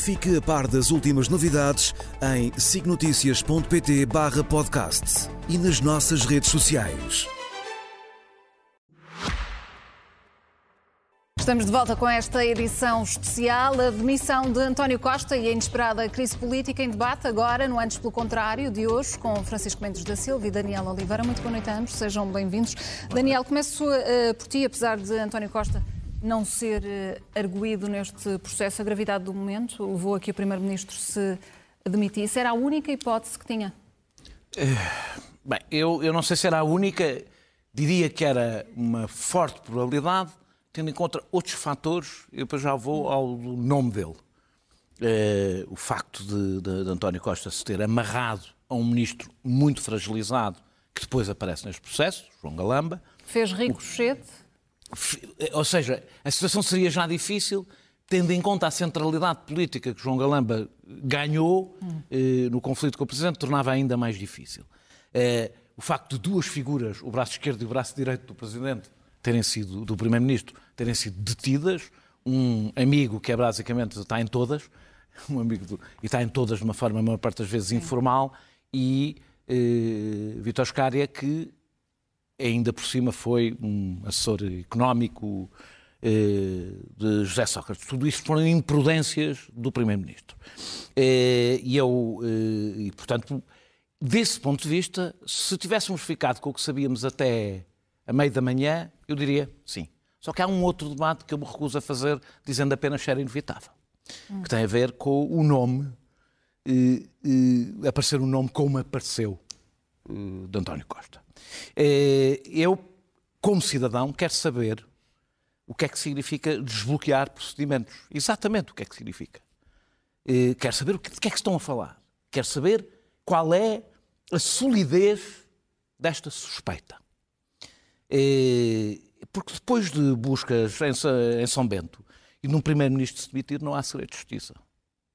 Fique a par das últimas novidades em signoticias.pt barra podcast e nas nossas redes sociais. Estamos de volta com esta edição especial. A demissão de António Costa e a inesperada crise política em debate agora, no Antes pelo Contrário, de hoje, com Francisco Mendes da Silva e Daniel Oliveira. Muito boa noite a ambos, sejam bem-vindos. Daniel, começo uh, por ti, apesar de António Costa não ser uh, arguído neste processo, a gravidade do momento levou a que o Primeiro-Ministro se demitisse. Era a única hipótese que tinha? Uh, bem, eu, eu não sei se era a única, diria que era uma forte probabilidade, tendo em conta outros fatores, eu depois já vou ao nome dele. Uh, o facto de, de, de António Costa se ter amarrado a um ministro muito fragilizado, que depois aparece neste processo, João Galamba. Fez ricochete? Ou seja, a situação seria já difícil, tendo em conta a centralidade política que João Galamba ganhou hum. eh, no conflito com o Presidente, tornava ainda mais difícil. Eh, o facto de duas figuras, o braço esquerdo e o braço direito do Presidente, terem sido, do Primeiro-Ministro, terem sido detidas, um amigo que é basicamente, está em todas, um amigo do, e está em todas de uma forma, a maior parte das vezes, informal, e eh, Vitor Scária, que ainda por cima foi um assessor económico eh, de José Sócrates. Tudo isto foram imprudências do Primeiro-Ministro. Eh, e eu, eh, e portanto, desse ponto de vista, se tivéssemos ficado com o que sabíamos até a meio da manhã, eu diria sim. Só que há um outro debate que eu me recuso a fazer, dizendo apenas que era inevitável, hum. que tem a ver com o nome, aparecer o um nome como apareceu de António Costa. Eh, eu, como cidadão, quero saber o que é que significa desbloquear procedimentos. Exatamente o que é que significa. Eh, quero saber o que, de que é que estão a falar. Quero saber qual é a solidez desta suspeita. Eh, porque depois de buscas em São Bento e de um primeiro-ministro se demitir, não há segredo de justiça.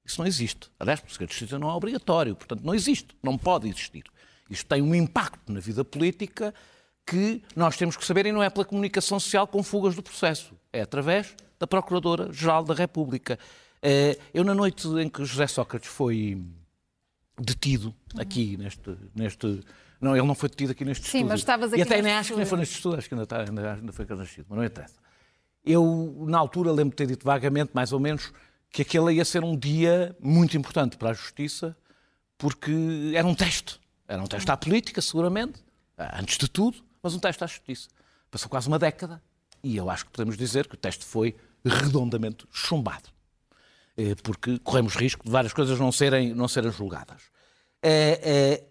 Isso não existe. Aliás, o segredo de justiça não é obrigatório, portanto, não existe, não pode existir. Isto tem um impacto na vida política que nós temos que saber e não é pela comunicação social com fugas do processo, é através da Procuradora-Geral da República. Eh, eu, na noite em que José Sócrates foi detido aqui neste, neste não, ele não foi detido aqui neste Sim, estúdio. mas estavas aqui E até nem acho que nem foi neste estudo, acho que ainda, está, ainda, ainda foi nascido, mas não interessa. Eu, na altura, lembro de ter dito vagamente, mais ou menos, que aquele ia ser um dia muito importante para a Justiça, porque era um teste. Era um teste à política, seguramente, antes de tudo, mas um teste à justiça. Passou quase uma década e eu acho que podemos dizer que o teste foi redondamente chumbado. Eh, porque corremos risco de várias coisas não serem, não serem julgadas. Eh, eh,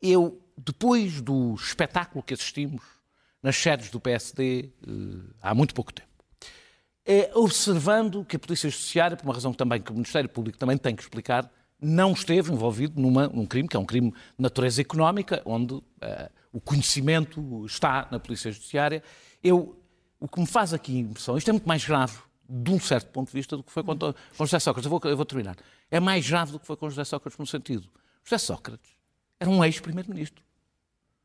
eu, depois do espetáculo que assistimos nas sedes do PSD há muito pouco tempo, observando que a Polícia Judiciária, por uma razão também que o Ministério Público também tem que explicar, não esteve envolvido numa, num crime, que é um crime de natureza económica, onde uh, o conhecimento está na Polícia Judiciária. Eu, o que me faz aqui impressão, isto é muito mais grave, de um certo ponto de vista, do que foi com, com José Sócrates. Eu vou, eu vou terminar. É mais grave do que foi com José Sócrates, no sentido. José Sócrates era um ex-primeiro-ministro.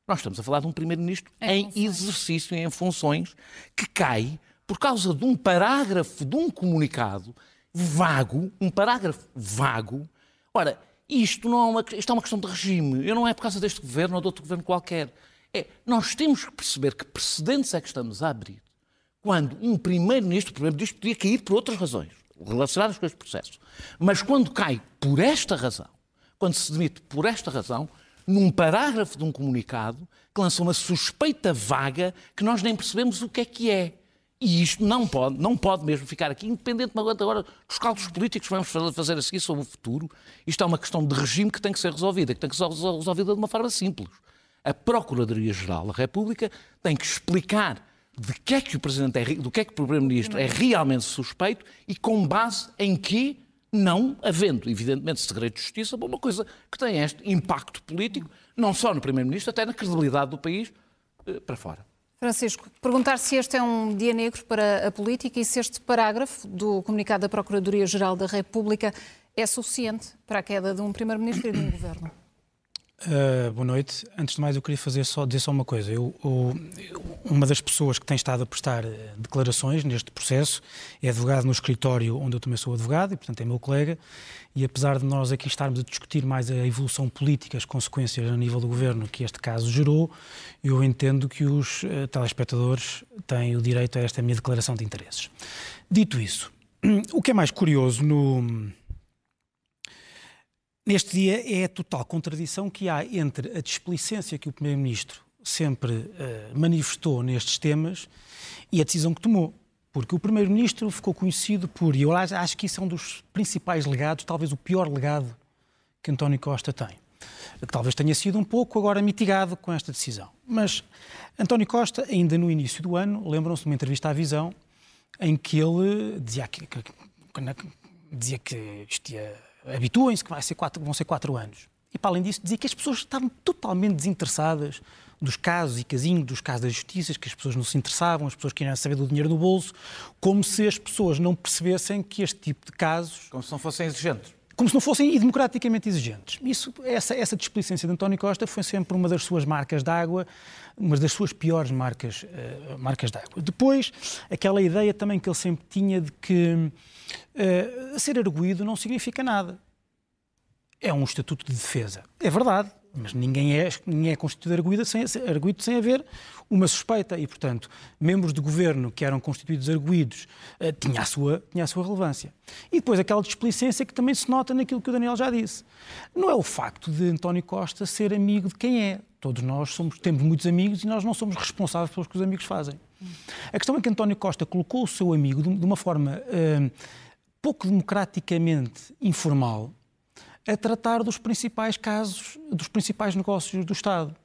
Nós estamos a falar de um primeiro-ministro em, em exercício, em funções, que cai por causa de um parágrafo de um comunicado vago, um parágrafo vago, Ora, isto não é uma, isto é uma questão de regime. Eu não é por causa deste governo ou de outro governo qualquer. É, nós temos que perceber que precedentes é que estamos a abrir quando um primeiro-ministro, o primeiro-ministro podia cair por outras razões, relacionadas com este processo. Mas quando cai por esta razão, quando se demite por esta razão, num parágrafo de um comunicado que lança uma suspeita vaga que nós nem percebemos o que é que é. E isto não pode, não pode mesmo ficar aqui, independentemente agora dos cálculos políticos que vamos fazer a seguir sobre o futuro. Isto é uma questão de regime que tem que ser resolvida, que tem que ser resolvida de uma forma simples. A Procuradoria-Geral da República tem que explicar de que é que o Presidente é, do que é que o Primeiro-Ministro é realmente suspeito e com base em que, não havendo, evidentemente, segredo de justiça, uma coisa que tem este impacto político, não só no Primeiro-Ministro, até na credibilidade do país eh, para fora. Francisco, perguntar se este é um dia negro para a política e se este parágrafo do comunicado da Procuradoria-Geral da República é suficiente para a queda de um Primeiro-Ministro e de um Governo. Uh, boa noite. Antes de mais, eu queria fazer só, dizer só uma coisa. Eu, uma das pessoas que tem estado a prestar eh, declarações neste processo é advogado no escritório onde eu também sou advogado e, portanto, é meu colega. E apesar de nós aqui estarmos a discutir mais a evolução política, as consequências a nível do governo que este caso gerou, eu entendo que os uh, telespectadores têm o direito a esta minha declaração de interesses. Dito isso, o que é mais curioso no Neste dia é a total contradição que há entre a displicência que o Primeiro-Ministro sempre uh, manifestou nestes temas e a decisão que tomou. Porque o Primeiro-Ministro ficou conhecido por, e eu acho que isso é um dos principais legados, talvez o pior legado que António Costa tem. Que talvez tenha sido um pouco agora mitigado com esta decisão. Mas António Costa, ainda no início do ano, lembram-se de uma entrevista à Visão, em que ele dizia que, que, que dizia que isto ia habituem-se que vai ser quatro, vão ser quatro anos. E para além disso, dizia que as pessoas estavam totalmente desinteressadas dos casos e casinhos, dos casos das justiças, que as pessoas não se interessavam, as pessoas queriam saber do dinheiro no bolso, como se as pessoas não percebessem que este tipo de casos. Como se não fossem exigentes. Como se não fossem democraticamente exigentes. Isso, essa, essa displicência de António Costa foi sempre uma das suas marcas d'água, uma das suas piores marcas, uh, marcas d'água. Depois, aquela ideia também que ele sempre tinha de que Uh, ser arguído não significa nada. É um estatuto de defesa. É verdade, mas ninguém é, ninguém é constituído arguído sem, arguído sem haver uma suspeita. E, portanto, membros de governo que eram constituídos arguídos uh, tinha, a sua, tinha a sua relevância. E depois aquela displicência que também se nota naquilo que o Daniel já disse. Não é o facto de António Costa ser amigo de quem é. Todos nós somos, temos muitos amigos e nós não somos responsáveis pelos que os amigos fazem. A questão é que António Costa colocou o seu amigo de uma forma uh, pouco democraticamente informal a tratar dos principais casos, dos principais negócios do Estado.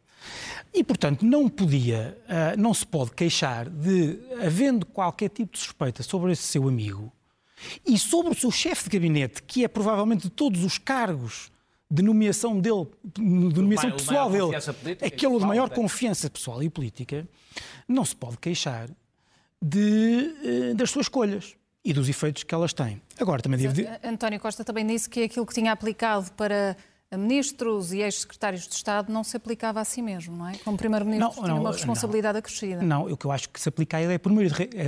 E, portanto, não podia, uh, não se pode queixar de, havendo qualquer tipo de suspeita sobre esse seu amigo e sobre o seu chefe de gabinete, que é provavelmente de todos os cargos de nomeação dele, de nomeação pessoal dele, aquele de maior confiança pessoal e política, não se pode queixar de, eh, das suas escolhas e dos efeitos que elas têm. Agora, também devo dizer... António Costa também disse que aquilo que tinha aplicado para ministros e ex-secretários de Estado não se aplicava a si mesmo, não é? Como primeiro-ministro tinha uma responsabilidade não. acrescida. Não, o que eu acho que se aplica a ele é por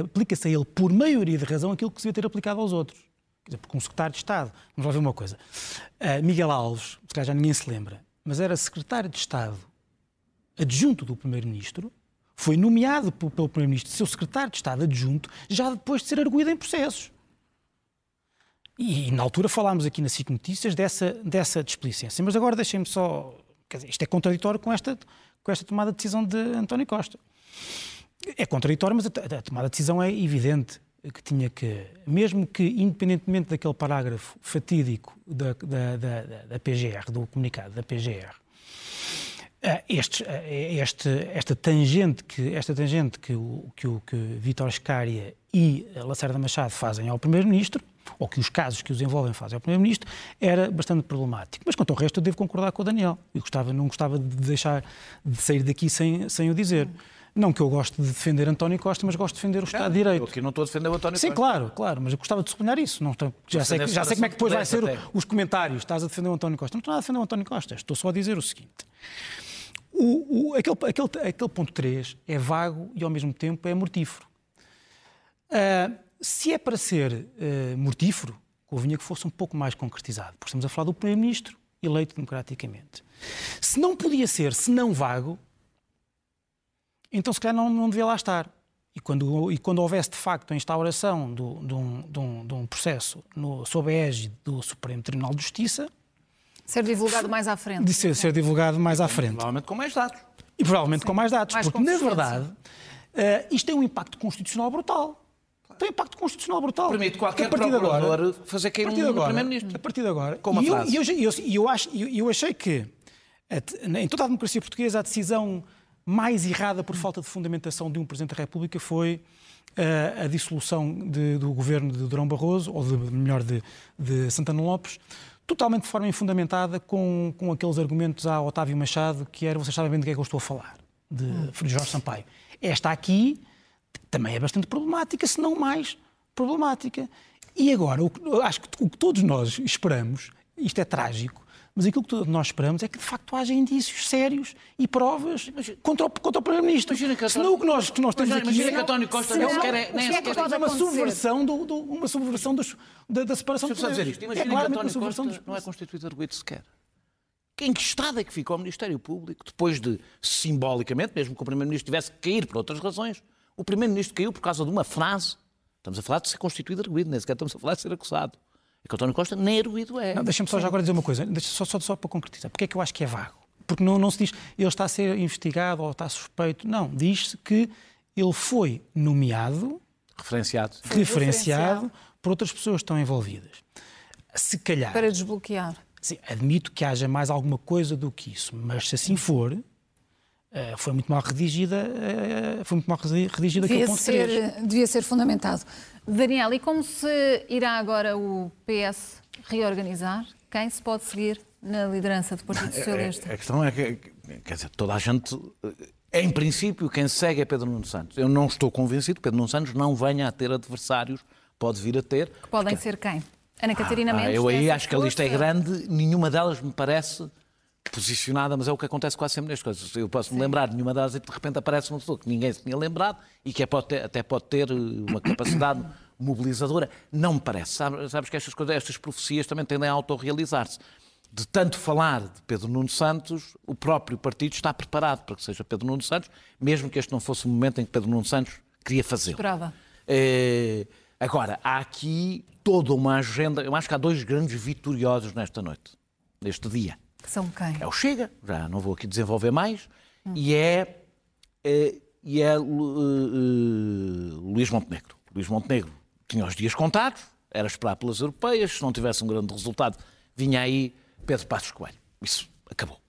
aplica-se a ele por maioria de razão aquilo que se devia ter aplicado aos outros. Quer dizer, porque um secretário de Estado, vamos lá ver uma coisa. Uh, Miguel Alves, se calhar já ninguém se lembra, mas era secretário de Estado adjunto do primeiro-ministro foi nomeado pelo Primeiro-Ministro, seu secretário de Estado adjunto, já depois de ser arguído em processos. E, e na altura falámos aqui na SIC Notícias dessa, dessa displicência. Mas agora deixem-me só. Quer dizer, isto é contraditório com esta, com esta tomada de decisão de António Costa. É contraditório, mas a, a tomada de decisão é evidente que tinha que, mesmo que independentemente daquele parágrafo fatídico da, da, da, da PGR, do comunicado da PGR, este, eh, este, esta tangente que, esta tangente que o, que o que Vítor Scária e Lacerda Machado fazem ao Primeiro-Ministro, ou que os casos que os envolvem fazem ao Primeiro-Ministro, era bastante problemático. Mas quanto ao resto, eu devo concordar com o Daniel. Eu gostava, não gostava de deixar de sair daqui sem, sem o dizer. Não que eu goste de defender António Costa, mas gosto de defender o Estado de Direito. Eu aqui não estou a defender o António Sim, Costa. Sim, claro, claro, mas eu gostava de sublinhar isso. Não estou, já, sei, já sei como é que depois vai ser os comentários. Estás a defender o António Costa. Não estou nada a defender o António Costa. Estou só a dizer o seguinte. O, o, aquele, aquele, aquele ponto 3 é vago e ao mesmo tempo é mortífero. Uh, se é para ser uh, mortífero, convinha que fosse um pouco mais concretizado, porque estamos a falar do Primeiro-Ministro eleito democraticamente. Se não podia ser, se não vago, então se calhar não, não devia lá estar. E quando, e quando houvesse de facto a instauração do, de, um, de, um, de um processo no, sob a égide do Supremo Tribunal de Justiça, Ser divulgado mais à frente. De ser, ser divulgado mais à frente. Provavelmente com mais dados. E provavelmente Sim. com mais dados. Mais porque, na verdade, uh, isto tem um impacto constitucional brutal. Tem um impacto constitucional brutal. Permite qualquer procurador agora, fazer cair um primeiro-ministro. A partir de agora. Com uma e frase. Eu, eu, eu, eu, acho, eu, eu achei que, em toda a democracia portuguesa, a decisão mais errada por falta de fundamentação de um Presidente da República foi uh, a dissolução de, do governo de Durão Barroso, ou de, melhor, de, de Santana Lopes, totalmente de forma infundamentada com, com aqueles argumentos a Otávio Machado, que era, vocês sabem bem do que é que eu estou a falar, de hum. Jorge Sampaio. Esta aqui também é bastante problemática, se não mais problemática. E agora, o, acho que o que todos nós esperamos, isto é trágico, mas aquilo que nós esperamos é que de facto haja indícios sérios e provas contra o, contra o Primeiro-Ministro. Senão o que nós, que nós temos aqui imagina é, que António Costa não, sequer é, nem sequer é uma subversão, do, do, uma subversão dos, da, da separação de dizer isto. Imagina é que António Costa dos... não é constituído arguido sequer. Em que estado é que ficou o Ministério Público depois de, simbolicamente, mesmo que o Primeiro-Ministro tivesse que cair por outras razões, o Primeiro-Ministro caiu por causa de uma frase. Estamos a falar de ser constituído arguido, nem sequer estamos a falar de ser acusado. É que António Costa nem arguído é. Deixa-me só já agora dizer uma coisa, só, só, só para concretizar. Porque é que eu acho que é vago? Porque não, não se diz ele está a ser investigado ou está suspeito. Não, diz-se que ele foi nomeado, referenciado, referenciado, referenciado por outras pessoas que estão envolvidas. Se calhar. Para desbloquear. Sim, admito que haja mais alguma coisa do que isso, mas se assim for, eh, foi muito mal redigida, eh, foi muito mal redigida devia ponto ser, 3. Devia ser fundamentado. Daniel, e como se irá agora o PS reorganizar? Quem se pode seguir na liderança do Partido Socialista? A, a questão é que, quer dizer, toda a gente, eh, em princípio, quem segue é Pedro Nuno Santos. Eu não estou convencido que Pedro Nuno Santos não venha a ter adversários, pode vir a ter. Que podem porque... ser quem? Ana Catarina ah, Mendes? Eu aí acho que a lista é grande, nenhuma delas me parece posicionada, mas é o que acontece quase sempre nestas coisas. Eu posso me lembrar de nenhuma delas e de repente aparece uma pessoa que ninguém se tinha lembrado e que é, pode ter, até pode ter uma capacidade mobilizadora. Não me parece. Sabes, sabes que estas, coisas, estas profecias também tendem a autorrealizar-se. De tanto falar de Pedro Nuno Santos, o próprio partido está preparado para que seja Pedro Nuno Santos, mesmo que este não fosse o momento em que Pedro Nuno Santos queria fazer. Esperava. É, agora, há aqui toda uma agenda. Eu acho que há dois grandes vitoriosos nesta noite, neste dia. Que são quem? É o Chega, já não vou aqui desenvolver mais, hum. e é, é, e é uh, uh, Luís Montenegro. Luís Montenegro tinha os dias contados, era esperar pelas europeias, se não tivesse um grande resultado, vinha aí Pedro Passos Coelho. Isso acabou.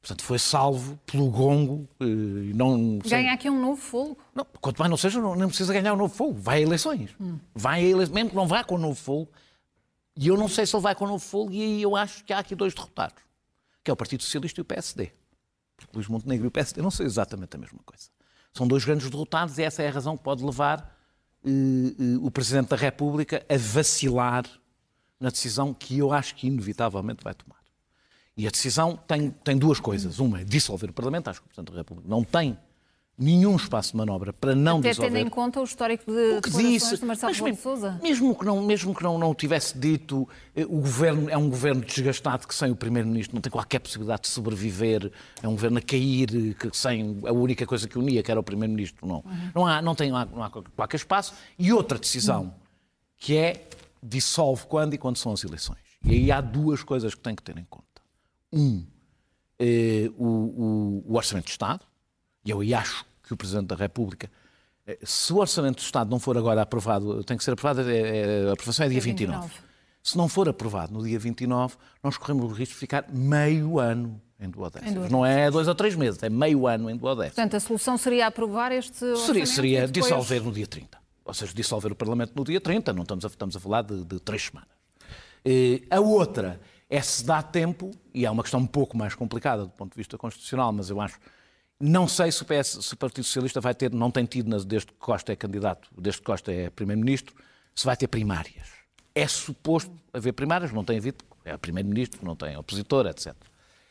Portanto, foi salvo pelo gongo e não... Ganha aqui um novo fogo. Não, quanto mais não seja, não, não precisa ganhar um novo fogo. Vai a eleições. Hum. Vai a eleições, mesmo que não vá com um novo fogo. E eu não sei se ele vai com um novo fogo e aí eu acho que há aqui dois derrotados que é o Partido Socialista e o PSD. Porque Luís Montenegro e o PSD não são exatamente a mesma coisa. São dois grandes derrotados e essa é a razão que pode levar uh, uh, o Presidente da República a vacilar na decisão que eu acho que inevitavelmente vai tomar. E a decisão tem, tem duas coisas. Uma é dissolver o Parlamento, acho que o Presidente da República não tem nenhum espaço de manobra para não Até dissolver. tendo em conta o histórico de o que disse, de Marcelo mas, Sousa. Mesmo que, não, mesmo que não, não tivesse dito, eh, o governo é um governo desgastado que sem o Primeiro-Ministro não tem qualquer possibilidade de sobreviver, é um governo a cair, que sem a única coisa que unia, que era o Primeiro-Ministro, não. Uhum. Não, há, não, tem, não há, não há qualquer espaço. E outra decisão, uhum. que é dissolve quando e quando são as eleições. E aí há duas coisas que tem que ter em conta. Um, eh, o, o, o Orçamento de Estado, e eu aí acho que o Presidente da República, eh, se o Orçamento do Estado não for agora aprovado, tem que ser aprovado, é, é, a aprovação é dia 29. 29. Se não for aprovado no dia 29, nós corremos o risco de ficar meio ano em duodécimos. Não é dois ou três meses, é meio ano em duodécimos. Portanto, a solução seria aprovar este Seria, seria depois... dissolver no dia 30. Ou seja, dissolver o Parlamento no dia 30, não estamos a, estamos a falar de, de três semanas. E a outra é se dá tempo, e é uma questão um pouco mais complicada do ponto de vista constitucional, mas eu acho não sei se o, PS, se o Partido Socialista vai ter, não tem tido, desde que Costa é candidato, desde que Costa é Primeiro-Ministro, se vai ter primárias. É suposto haver primárias, não tem havido, é Primeiro-Ministro, não tem opositor, etc.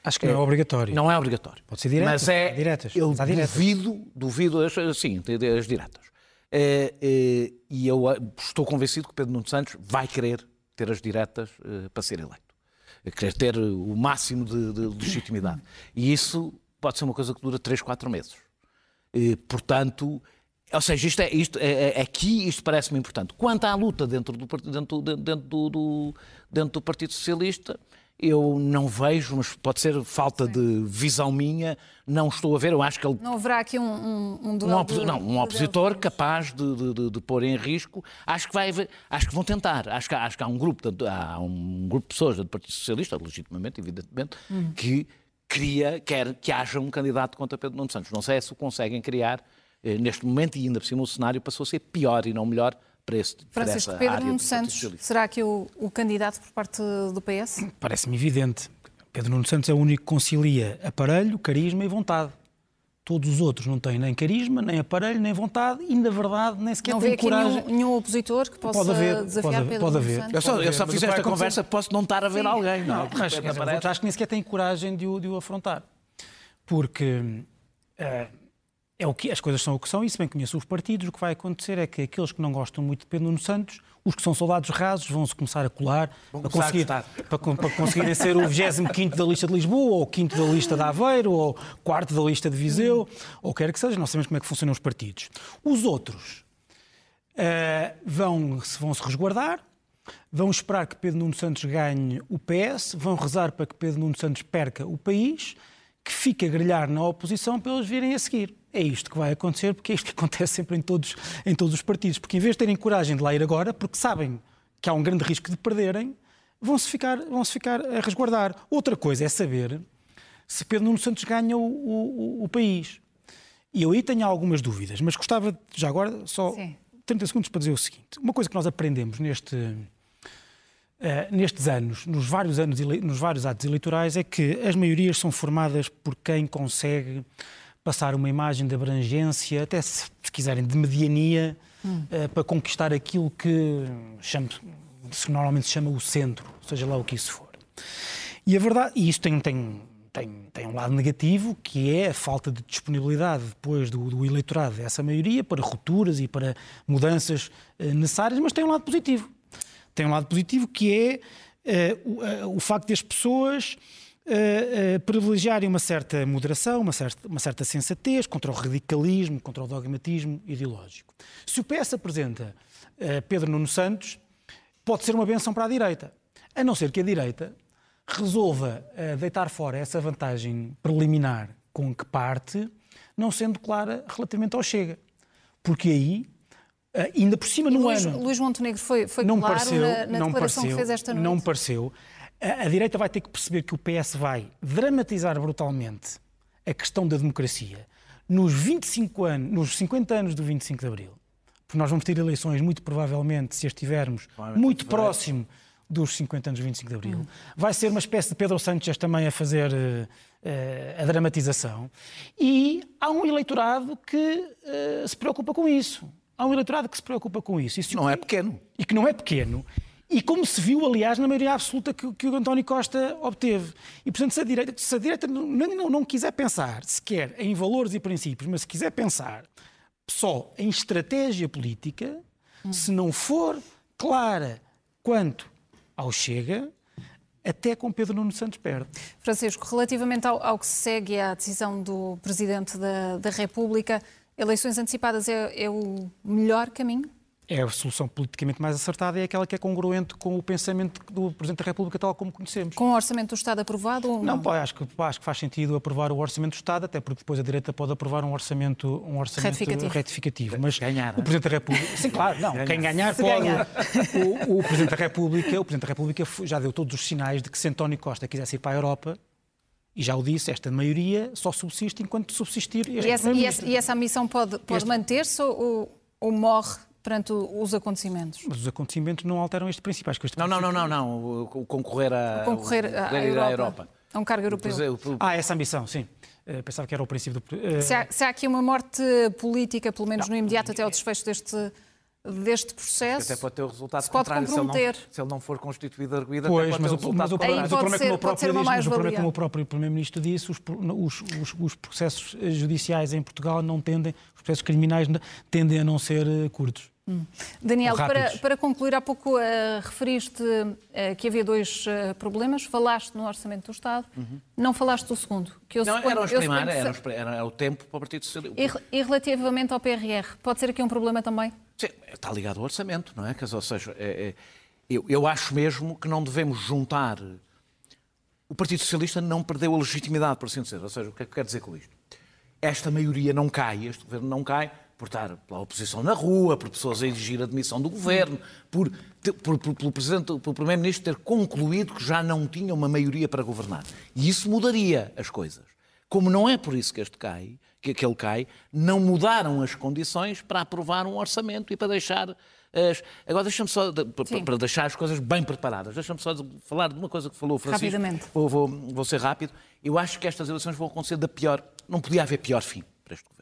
Acho que não é, é obrigatório. Não é obrigatório. Pode ser direto. Mas é, diretas. eu duvido, duvido, as, sim, as diretas. É, é, e eu estou convencido que Pedro Nuno Santos vai querer ter as diretas é, para ser eleito. Querer ter o máximo de, de legitimidade. E isso pode ser uma coisa que dura 3, 4 meses. E, portanto, ou seja, isto é, isto é, é, aqui isto parece-me importante. Quanto à luta dentro do, dentro, dentro, do, do, dentro do Partido Socialista, eu não vejo, mas pode ser falta Sim. de visão minha, não estou a ver, eu acho que ele... Não haverá aqui um, um, um. Um opos... Não, um opositor capaz de, de, de, pôr em risco, acho que, vai haver, acho que vão tentar, acho que, acho que há um grupo, há um grupo de pessoas do Partido Socialista, legitimamente, evidentemente, hum. que cria, quer que haja um candidato contra Pedro Nuno Santos. Não sei se o conseguem criar eh, neste momento e ainda por cima o cenário passou a ser pior e não melhor para, esse, para Pedro Nuno Santos será que o, o candidato por parte do PS? Parece-me evidente. Pedro Nuno Santos é o único que concilia aparelho, carisma e vontade. Todos os outros não têm nem carisma, nem aparelho, nem vontade e, na verdade, nem sequer Não têm coragem. nenhum, nenhum opositor que possa Pode haver, desafiar pode Pedro pode haver. Santos? Eu só, eu só fiz esta conversa, posso não estar a ver alguém. Não, é? De Mas outros acho que nem sequer têm coragem de o, de o afrontar. Porque eh, é o que, as coisas são o que são, e se bem conheço os partidos, o que vai acontecer é que aqueles que não gostam muito de Pedro Nuno Santos, os que são soldados rasos, vão-se começar a colar para, começar a conseguir, gostar. para, para conseguirem ser o 25 da lista de Lisboa, ou o 5 da lista de Aveiro, ou quarto da lista de Viseu, ou quer que seja, nós sabemos como é que funcionam os partidos. Os outros eh, vão, se vão se resguardar, vão esperar que Pedro Nuno Santos ganhe o PS, vão rezar para que Pedro Nuno Santos perca o país, que fique a grelhar na oposição para eles virem a seguir. É isto que vai acontecer, porque é isto que acontece sempre em todos, em todos os partidos. Porque em vez de terem coragem de lá ir agora, porque sabem que há um grande risco de perderem, vão-se ficar, vão -se ficar a resguardar. Outra coisa é saber se Pedro Nuno Santos ganha o, o- o país. E eu aí tenho algumas dúvidas, mas gostava, de- já agora, só Sim. 30 segundos para dizer o seguinte. Uma coisa que nós aprendemos neste, eh, nestes anos, nos vários, anos, nos vários atos eleitorais, é que as maiorias são formadas por quem consegue passar uma imagem de abrangência, até se, se quiserem, de mediania, eh, para conquistar aquilo que chamo- se normalmente se chama o centro, seja lá o que isso for. E a verdade, e isso tem, tem, tem, tem um lado negativo, que é a falta de disponibilidade depois do, do eleitorado dessa maioria para rupturas e para mudanças eh, necessárias, mas tem um lado positivo. Tem um lado positivo que é eh, o, o facto de as pessoas eh, eh, privilegiarem uma certa moderação, uma certa, uma certa sensatez contra o radicalismo, contra o dogmatismo ideológico. Se o PS apresenta eh, Pedro Nuno Santos, pode ser uma benção para a direita. A não ser que a direita resolva deitar fora essa vantagem preliminar com que parte, não sendo clara relativamente ao Chega. Porque aí, eh, ainda por cima no Luís, ano Luís Montenegro foi, foi não claro pareceu, na, na não declaração pareceu, que fez esta noite. não pareceu. A, a direita vai ter que perceber que o PS vai dramatizar brutalmente a questão da democracia nos 25 anos, nos 50 anos do 25 de Abril. Porque nós vamos ter eleições muito provavelmente se estivermos muito próximo dos 50 anos do 25 de Abril. Vai ser uma espécie de Pedro Sánchez também a fazer eh, a dramatização. E há um eleitorado que eh, se preocupa com isso. Há um eleitorado que se preocupa com isso. Isso Não é pequeno. e que não é pequeno, e como se viu, aliás, na maioria absoluta que, que o António Costa obteve. E, portanto, se a direita, se a direita não, não, não quiser pensar sequer em valores e princípios, mas se quiser pensar só em estratégia política, se não for clara quanto ao Chega, até com Pedro Nuno Santos perde. Francisco, relativamente ao, ao que se segue à decisão do Presidente da, da República, eleições antecipadas é, é o melhor caminho? É a solução politicamente mais acertada e é aquela que é congruente com o pensamento do Presidente da República tal como conhecemos. Com o Orçamento do Estado aprovado ou Não, não? pá, acho, que, pá, acho que faz sentido aprovar o Orçamento do Estado, até porque depois a direita pode aprovar um orçamento, um orçamento Retificativo. retificativo. Mas Ganhar, o? Presidente da República. Sim, claro, não. Quem ganhar Se pode. ganhar. O, o Presidente da República, o Presidente da República já deu todos os sinais de que se António Costa quisesse ir para a Europa, e já o disse, esta maioria só subsiste enquanto subsistir este E essa, e essa, e essa ambição pode, pode Este- manter-se ou, ou morre perante o- os acontecimentos? Mas os acontecimentos não alteram este princípio. Acho que este Não, não, não, não, não. O, o concorrer a. Concorrer o- poder à ir Europa, à Europa. a um cargo europeu. É, o- Ah, essa ambição, sim. Eh, pensava que era o princípio do. eh, Se há, se há aqui uma morte política, pelo menos no imediato, até ao desfecho deste, deste processo, Até pode ter o resultado se pode contrário. Se ele, não, comprometer. se ele não for constituído arguído, Pois, até mas o, o mas o, mas contrário. o problema é ser- que o próprio diz, mas o problema é que o próprio Primeiro-Ministro disse, os, os, os, os processos judiciais em Portugal não tendem, os processos criminais tendem a não ser eh, curtos. Daniel, para, para concluir, há pouco eh, referiste eh, que havia dois eh, problemas. Falaste no Orçamento do Estado, não falaste do segundo. Que eu Não, suponho- era, os que era, se- era o tempo para o Partido Socialista. E, e relativamente ao PRR, pode ser aqui um problema também? Sim, está ligado ao orçamento, não é? Ou seja, é- é- eu, eu acho mesmo que não devemos juntar. O Partido Socialista não perdeu a legitimidade, por assim dizer. Ou seja, o que é que eu quero dizer com isto? Esta maioria não cai, este governo não cai por estar pela oposição na rua, por pessoas a exigir a demissão do governo, por, por- por- pelo Presidente, pelo Primeiro-Ministro ter concluído que já não tinha uma maioria para governar. E isso mudaria as coisas. Como não é por isso que este cai, que aquele cai, não mudaram as condições para aprovar um orçamento e para deixar as... Agora deixa-me só, para deixar as coisas bem preparadas, deixa-me só falar de uma coisa que falou o Francisco. Rapidamente. Vou, vou, vou ser rápido. Eu acho que estas eleições vão acontecer da pior... Não podia haver pior fim para este governo.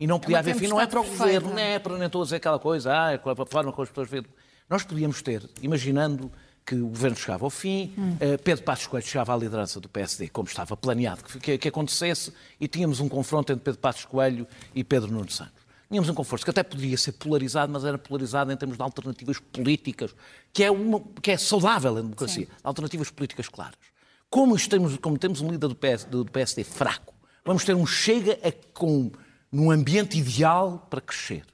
E não podia é haver fim, não é para o governo, não é para nem estou a dizer aquela coisa, ah, é a forma como as pessoas veem. Nós podíamos ter, imaginando que o governo chegava ao fim, hum. Pedro Passos Coelho chegava à liderança do PSD, como estava planeado que, que, acontecesse, e tínhamos um confronto entre Pedro Passos Coelho e Pedro Nuno Santos. Tínhamos um confronto que até podia ser polarizado, mas era polarizado em termos de alternativas políticas, que é, uma, que é saudável em democracia. Sim. Alternativas políticas claras. Como temos, como temos um líder do, PS, do PSD fraco, vamos ter um chega a, com, num ambiente ideal para crescer.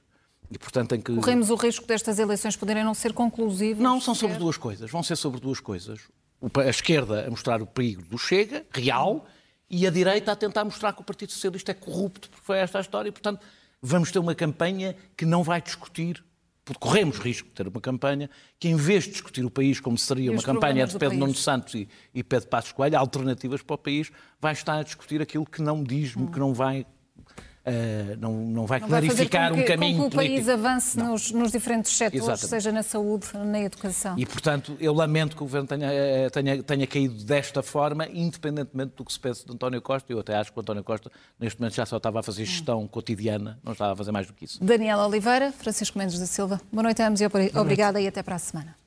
E, portanto, tem que... Corremos o risco destas eleições poderem não ser conclusivas? Não, são sobre duas coisas. Vão ser sobre duas coisas. A esquerda a mostrar o perigo do Chega, real, e a direita a tentar mostrar que o Partido Socialista é corrupto, porque foi esta a história. E, portanto, vamos ter uma campanha que não vai discutir, porque corremos risco de ter uma campanha que, em vez de discutir o país como seria uma campanha de Pedro Nuno Santos e, e Pedro Passos Coelho, alternativas para o país, vai estar a discutir aquilo que não diz, hum. que não vai Uh, não, não vai não clarificar vai um caminho com que o país político. avance nos, nos, diferentes setores, Exatamente. seja na saúde, na educação. E, portanto, eu lamento que o Governo tenha, eh, tenha, tenha caído desta forma, independentemente do que se pensa de António Costa. Eu até acho que o António Costa, neste momento, já só estava a fazer gestão hum. cotidiana, não estava a fazer mais do que isso. Daniela Oliveira, Francisco Mendes da Silva, boa noite a ambos e obrigada e até para a semana.